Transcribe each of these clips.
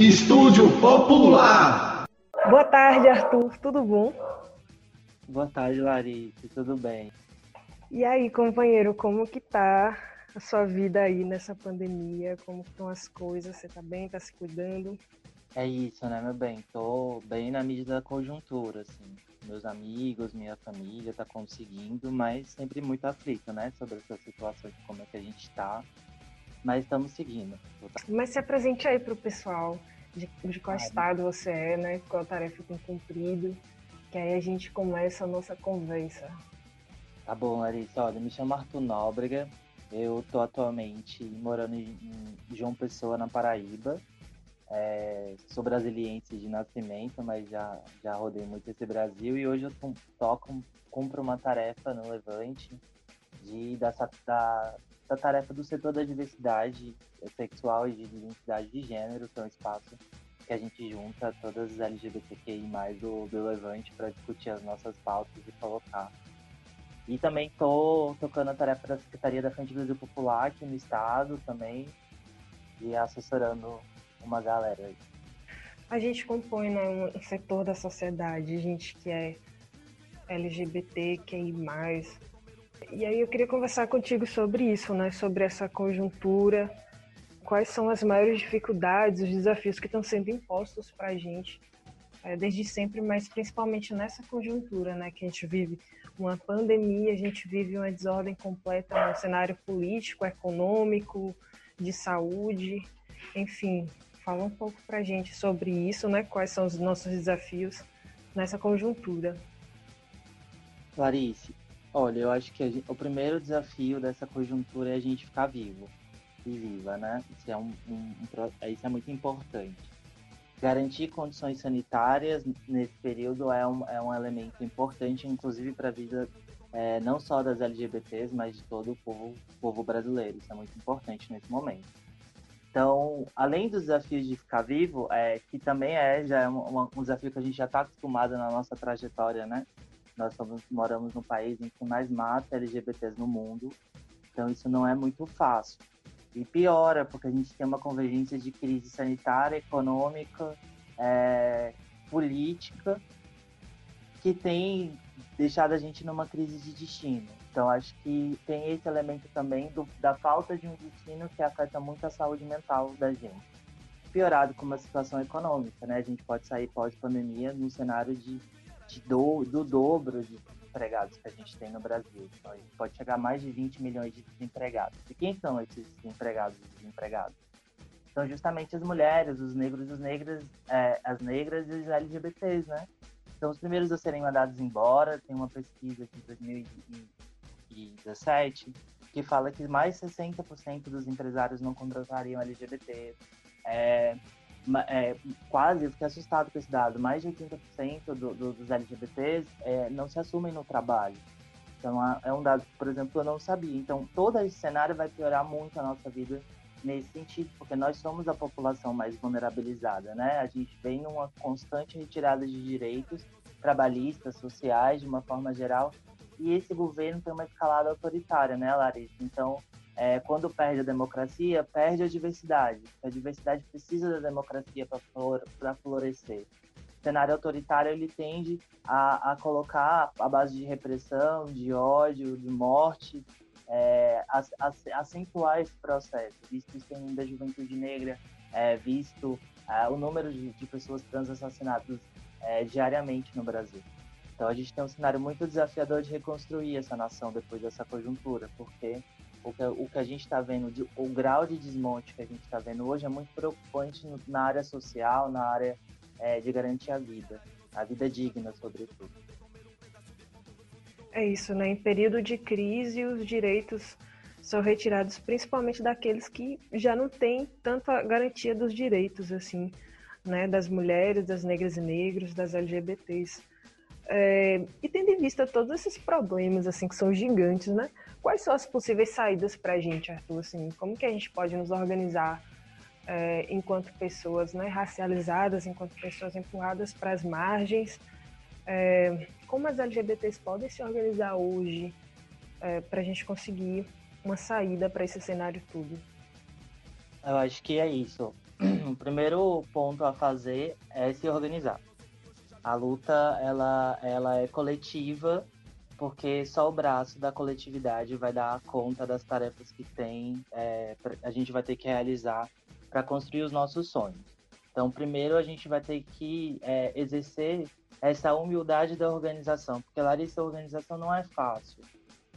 Estúdio Popular. Boa tarde, Arthur. Tudo bom? Boa tarde, Larissa. Tudo bem? E aí, companheiro, como que tá a sua vida aí nessa pandemia? Como estão as coisas? Você tá bem? Tá se cuidando? É isso, né, meu bem? Tô bem na medida da conjuntura, assim. Meus amigos, minha família tá conseguindo, mas sempre muito aflito, né? Sobre essa situação de como é que a gente tá. Mas estamos seguindo. Mas se apresente aí pro pessoal de, de qual estado você é, né? Qual tarefa tem cumprido. Que aí a gente começa a nossa conversa. Tá bom, Larissa. Olha, me chamo Arthur Nóbrega. Eu tô atualmente morando em João Pessoa, na Paraíba. É, sou brasiliense de nascimento, mas já, já rodei muito esse Brasil e hoje eu toco, cumpro uma tarefa no Levante de, da, da, da tarefa do setor da diversidade sexual e de identidade de gênero, que é um espaço que a gente junta todas as LGBTQI do, do Levante para discutir as nossas pautas e colocar. E também estou tocando a tarefa da Secretaria da Frente Brasil Popular aqui no estado também e assessorando uma galera aí. A gente compõe né, um setor da sociedade, gente que é LGBT, que mais. E aí eu queria conversar contigo sobre isso, né? Sobre essa conjuntura. Quais são as maiores dificuldades, os desafios que estão sendo impostos para a gente é, desde sempre, mas principalmente nessa conjuntura, né? Que a gente vive uma pandemia, a gente vive uma desordem completa no cenário político, econômico, de saúde, enfim, Fala um pouco para a gente sobre isso, né? Quais são os nossos desafios nessa conjuntura. Clarice, olha, eu acho que gente, o primeiro desafio dessa conjuntura é a gente ficar vivo e viva, né? Isso é, um, um, um, isso é muito importante. Garantir condições sanitárias nesse período é um, é um elemento importante, inclusive para a vida é, não só das LGBTs, mas de todo o povo, povo brasileiro. Isso é muito importante nesse momento. Então, além dos desafios de ficar vivo, é, que também é já é um, desafio que a gente já está acostumado na nossa trajetória, né? Nós somos, moramos num país em que mais mata LGBTs no mundo, então isso não é muito fácil. E piora, porque a gente tem uma convergência de crise sanitária, econômica, é, política, que tem deixado a gente numa crise de destino. Então, acho que tem esse elemento também do, da falta de um destino que afeta muito a saúde mental da gente. Piorado com uma situação econômica, né? A gente pode sair pós-pandemia num cenário de, de do, do dobro de empregados que a gente tem no Brasil. Então, a gente pode chegar a mais de 20 milhões de desempregados. E quem são esses empregados e desempregados? São justamente as mulheres, os negros e as negras, é, as negras e os LGBTs, né? São os primeiros a serem mandados embora. Tem uma pesquisa de 2017 que fala que mais 60% dos empresários não contratariam LGBT. É, é, quase, eu fiquei assustado com esse dado, mais de 80% do, do, dos LGBTs é, não se assumem no trabalho. Então, é um dado que, por exemplo, eu não sabia. Então, todo esse cenário vai piorar muito a nossa vida nesse sentido, porque nós somos a população mais vulnerabilizada, né? A gente vem numa constante retirada de direitos trabalhistas, sociais, de uma forma geral, e esse governo tem uma escalada autoritária, né, Larissa? Então, é, quando perde a democracia, perde a diversidade. A diversidade precisa da democracia para florescer. O cenário autoritário ele tende a, a colocar a base de repressão, de ódio, de morte, é, a, a, acentuar esse processo, visto isso da juventude negra, é, visto é, o número de, de, pessoas trans assassinadas é, diariamente no Brasil. Então a gente tem um cenário muito desafiador de reconstruir essa nação depois dessa conjuntura, porque o que, o que a gente está vendo, de, o grau de desmonte que a gente está vendo hoje é muito preocupante no, na área social, na área é, de garantir a vida, a vida digna, sobretudo. É isso, né? Em período de crise, os direitos são retirados principalmente daqueles que já não têm tanta garantia dos direitos, assim, né? Das mulheres, das negras e negros, das LGBTs. É, e tendo em vista todos esses problemas, assim, que são gigantes, né? Quais são as possíveis saídas para a gente, Arthur? Assim, como que a gente pode nos organizar é, enquanto pessoas né, racializadas, enquanto pessoas empurradas para as margens? É, como as LGBTs podem se organizar hoje é, para a gente conseguir uma saída para esse cenário tudo? Eu acho que é isso. o primeiro ponto a fazer é se organizar. A luta ela, ela é coletiva porque só o braço da coletividade vai dar conta das tarefas que tem, é, a gente vai ter que realizar para construir os nossos sonhos. Então, primeiro a gente vai ter que é, exercer essa humildade da organização, porque Larissa, a organização não é fácil.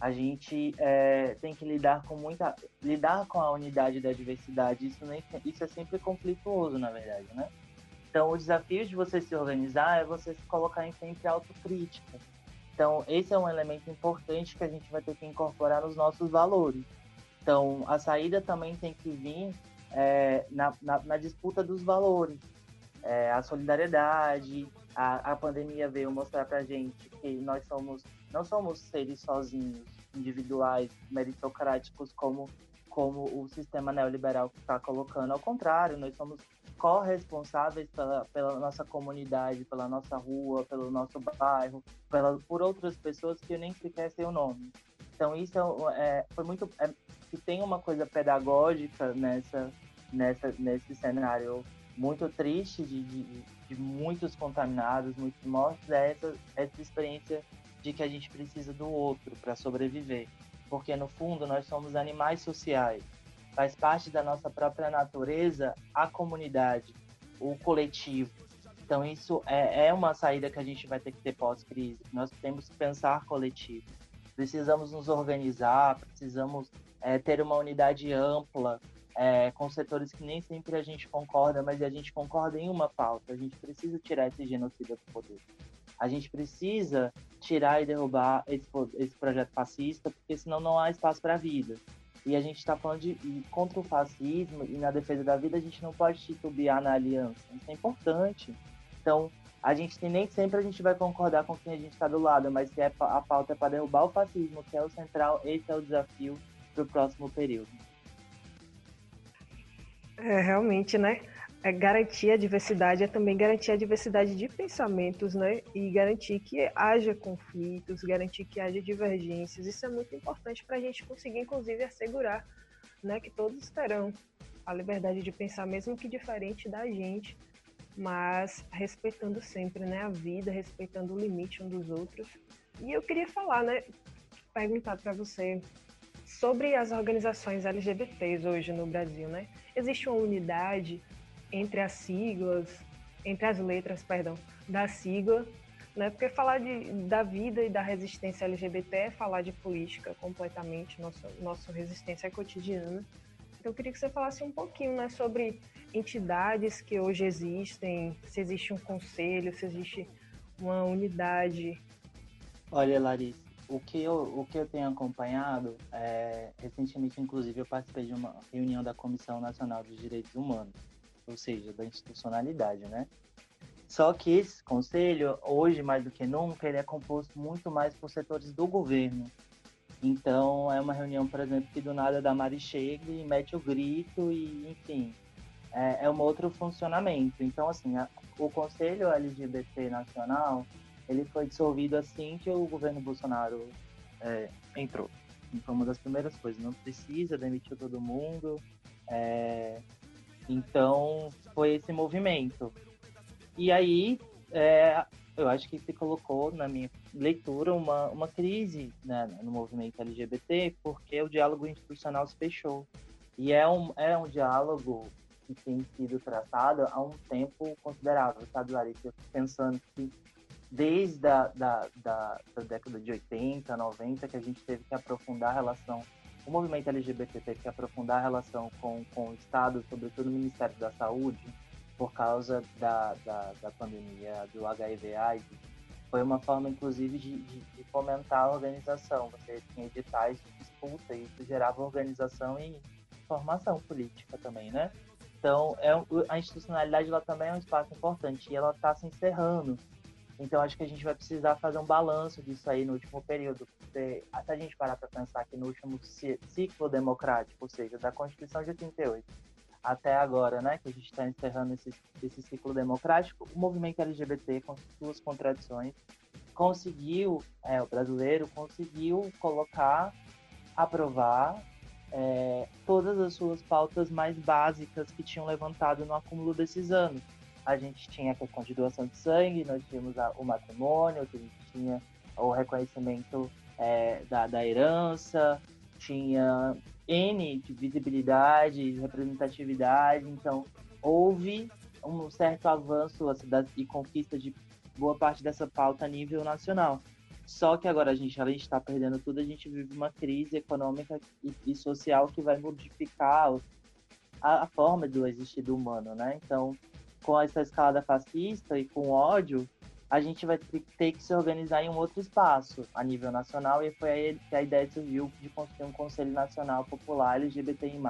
A gente é, tem que lidar com muita, lidar com a unidade da diversidade. Isso nem, isso é sempre conflituoso, na verdade, né? Então, o desafio de você se organizar é você se colocar em sempre autocrítica. Então, esse é um elemento importante que a gente vai ter que incorporar nos nossos valores. Então, a saída também tem que vir é, na, na, na, disputa dos valores. É, a solidariedade, a, a pandemia veio mostrar para gente que nós somos não somos seres sozinhos, individuais, meritocráticos como como o sistema neoliberal está colocando. Ao contrário, nós somos corresponsáveis pela, pela nossa comunidade, pela nossa rua, pelo nosso bairro, pela, por outras pessoas que eu nem sequer sei o nome. Então isso é, é foi muito é, que tem uma coisa pedagógica nessa nessa nesse cenário muito triste de, de, de muitos contaminados, muitos mortos, é essa, essa experiência de que a gente precisa do outro para sobreviver. Porque, no fundo, nós somos animais sociais. Faz parte da nossa própria natureza a comunidade, o coletivo. Então, isso é, é uma saída que a gente vai ter que ter pós-crise. Nós temos que pensar coletivo. Precisamos nos organizar, precisamos é, ter uma unidade ampla, é, com setores que nem sempre a gente concorda, mas a gente concorda em uma pauta. A gente precisa tirar esse genocídio do poder. A gente precisa tirar e derrubar esse, esse projeto fascista, porque senão não há espaço para a vida. E a gente está falando de contra o fascismo e na defesa da vida, a gente não pode titubear na aliança. Isso é importante. Então, a gente nem sempre a gente vai concordar com quem a gente está do lado, mas se é, a pauta é para derrubar o fascismo, que é o central, esse é o desafio para o próximo período. É, realmente, né? É garantir a diversidade é também garantir a diversidade de pensamentos, né? E garantir que haja conflitos, garantir que haja divergências. Isso é muito importante para a gente conseguir, inclusive, assegurar né, que todos terão a liberdade de pensar, mesmo que diferente da gente, mas respeitando sempre né, a vida, respeitando o limite um dos outros. E eu queria falar, né? Perguntar para você sobre as organizações LGBTs hoje no Brasil, né? Existe uma unidade entre as siglas, entre as letras, perdão, da sigla, né? Porque falar de, da vida e da resistência LGBT é falar de política completamente, nossa, nossa resistência cotidiana. Então, eu queria que você falasse um pouquinho né, sobre entidades que hoje existem, se existe um conselho, se existe uma unidade. Olha, Larissa, o que eu, o que eu tenho acompanhado, é, recentemente, inclusive, eu participei de uma reunião da Comissão Nacional dos Direitos Humanos, ou seja, da institucionalidade, né? Só que esse conselho, hoje mais do que nunca, ele é composto muito mais por setores do governo. Então, é uma reunião, por exemplo, que do nada da Mari chega e mete o grito e, enfim, é, é um outro funcionamento. Então, assim, a, o Conselho LGBT Nacional, ele foi dissolvido assim que o governo Bolsonaro é, entrou. Foi uma das primeiras coisas. Não precisa, demitiu todo mundo. É, então, foi esse movimento. E aí, é, eu acho que se colocou, na minha leitura, uma, uma crise né, no movimento LGBT, porque o diálogo institucional se fechou. E é um, é um diálogo que tem sido tratado há um tempo considerável, sabe, Larissa? Eu pensando que desde a da, da, da, década de 80, 90, que a gente teve que aprofundar a relação, o movimento LGBT teve que aprofundar a relação com, com o Estado, sobretudo o Ministério da Saúde, por causa da, da, da pandemia do HIV-AIDS. Foi uma forma, inclusive, de, de, de, fomentar a organização. Você tinha editais de disputa e isso gerava organização e formação política também, né? Então, é, a institucionalidade ela também é um espaço importante e ela está se encerrando então acho que a gente vai precisar fazer um balanço disso aí no último período. Se a gente parar para pensar que no último ciclo democrático, ou seja, da Constituição de 88 até agora, né, que a gente está encerrando esse, esse ciclo democrático, o movimento LGBT, com suas contradições, conseguiu, é, o brasileiro conseguiu colocar, aprovar é, todas as suas pautas mais básicas que tinham levantado no acúmulo desses anos. A gente tinha a questão de doação de sangue, nós tínhamos a, o matrimônio, que a gente tinha o reconhecimento é, da, da herança, tinha N de visibilidade, de representatividade, então houve um certo avanço e conquista de boa parte dessa pauta a nível nacional. Só que agora a gente, além de estar perdendo tudo, a gente vive uma crise econômica e, e social que vai modificar a, a, forma do existir do humano, né? Então, com essa escalada fascista e com ódio, a gente vai ter que se organizar em um outro espaço a nível nacional e foi aí que a ideia surgiu de construir um Conselho Nacional Popular LGBTI+,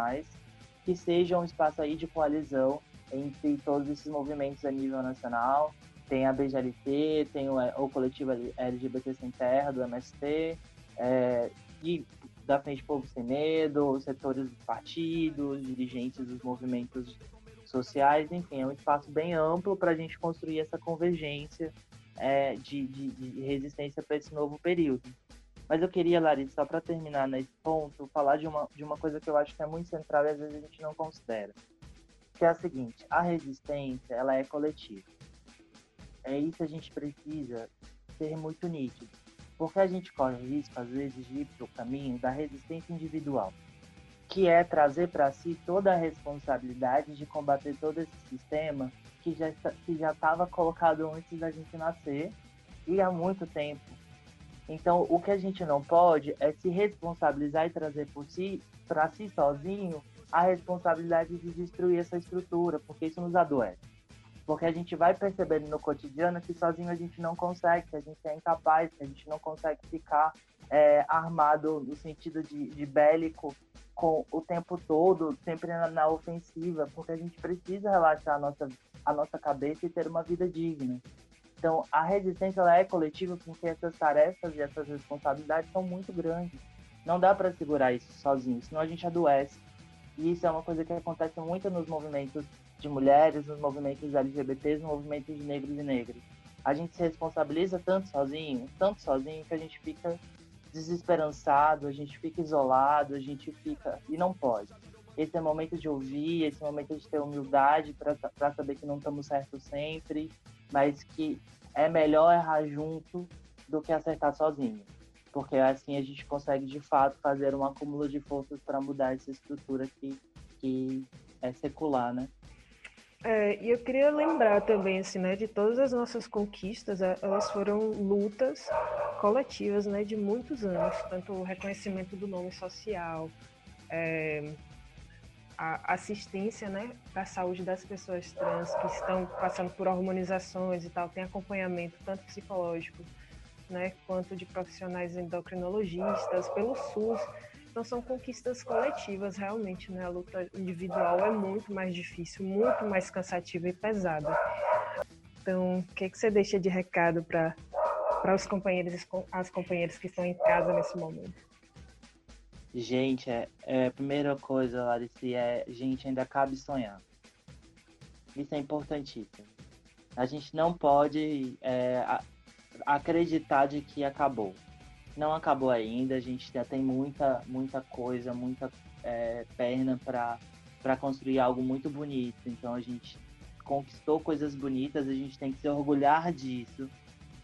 que seja um espaço aí de coalizão entre todos esses movimentos a nível nacional. Tem a BGLT, tem o, o coletivo LGBT Sem Terra, do MST, é, e da Frente Povo Sem Medo, os setores dos partidos, dirigentes dos movimentos sociais, enfim, é um espaço bem amplo para a gente construir essa convergência é, de, de, de, resistência para esse novo período. Mas eu queria, Larissa, só para terminar nesse ponto, falar de uma, de uma coisa que eu acho que é muito central e às vezes a gente não considera, que é a seguinte, a resistência, ela é coletiva. É isso a gente precisa ser muito nítido, porque a gente corre risco, às vezes, de ir para o caminho da resistência individual que é trazer para si toda a responsabilidade de combater todo esse sistema que já que já estava colocado antes da gente nascer e há muito tempo. Então, o que a gente não pode é se responsabilizar e trazer por si, para si sozinho, a responsabilidade de destruir essa estrutura, porque isso nos adoece. Porque a gente vai percebendo no cotidiano que sozinho a gente não consegue, que a gente é incapaz, que a gente não consegue ficar é, armado no sentido de, de bélico com o tempo todo, sempre na, na, ofensiva, porque a gente precisa relaxar a nossa, a nossa cabeça e ter uma vida digna. Então, a resistência ela é coletiva porque essas tarefas e essas responsabilidades são muito grandes. Não dá para segurar isso sozinho, senão a gente adoece. E isso é uma coisa que acontece muito nos movimentos de mulheres, nos movimentos LGBTs, nos movimentos de negros e negras. A gente se responsabiliza tanto sozinho, tanto sozinho, que a gente fica desesperançado, a gente fica isolado, a gente fica. E não pode. Esse é o momento de ouvir, esse é o momento de ter humildade para saber que não estamos certos sempre, mas que é melhor errar junto do que acertar sozinho. Porque assim a gente consegue de fato fazer um acúmulo de forças para mudar essa estrutura que, que é secular, né? É, e eu queria lembrar também, assim, né, de todas as nossas conquistas, é, elas foram lutas coletivas, né, de muitos anos, tanto o reconhecimento do nome social, é, a assistência, né, da saúde das pessoas trans que estão passando por hormonizações e tal, tem acompanhamento tanto psicológico, né, quanto de profissionais endocrinologistas, pelo SUS, então são conquistas coletivas, realmente, né? A luta individual é muito mais difícil, muito mais cansativa e pesada. Então, o que, que você deixa de recado para para os companheiros as companheiras que estão em casa nesse momento? Gente, é, é primeira coisa, Larissa, é gente ainda cabe sonhar. Isso é importantíssimo. A gente não pode é, acreditar de que acabou não acabou ainda, a gente já tem muita, muita coisa, muita é, perna para construir algo muito bonito. Então a gente conquistou coisas bonitas, a gente tem que se orgulhar disso,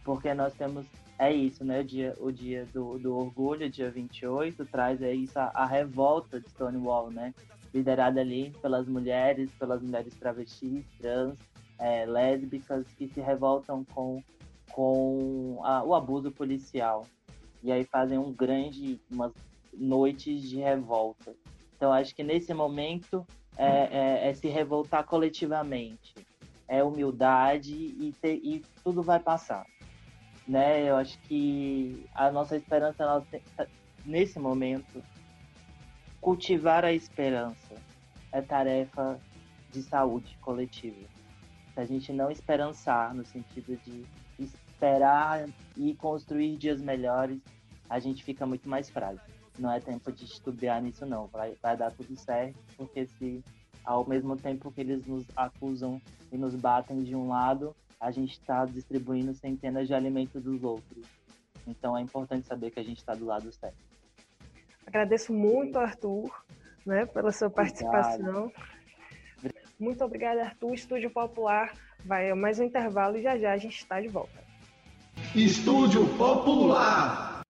porque nós temos. É isso, né? O dia, o dia do, do orgulho, dia 28, traz é isso, a, a revolta de Stonewall, né? Liderada ali pelas mulheres, pelas mulheres travestis, trans, é, lésbicas, que se revoltam com, com a, o abuso policial e aí fazem um grande, umas noites de revolta. Então acho que nesse momento é, é, é se revoltar coletivamente, é humildade e, e tudo vai passar. Né? Eu acho que a nossa esperança tá, nesse momento cultivar a esperança é tarefa de saúde coletiva. Se a gente não esperançar no sentido de esperar e construir dias melhores, a gente fica muito mais frágil. Não é tempo de estudiar nisso, não. Vai, vai dar tudo certo, porque se ao mesmo tempo que eles nos acusam e nos batem de um lado, a gente está distribuindo centenas de alimentos dos outros. Então é importante saber que a gente está do lado certo. Agradeço muito, Arthur, né, pela sua participação. Obrigado. Muito obrigada, Arthur. Estúdio Popular vai a mais um intervalo e já já a gente está de volta. Estúdio Popular.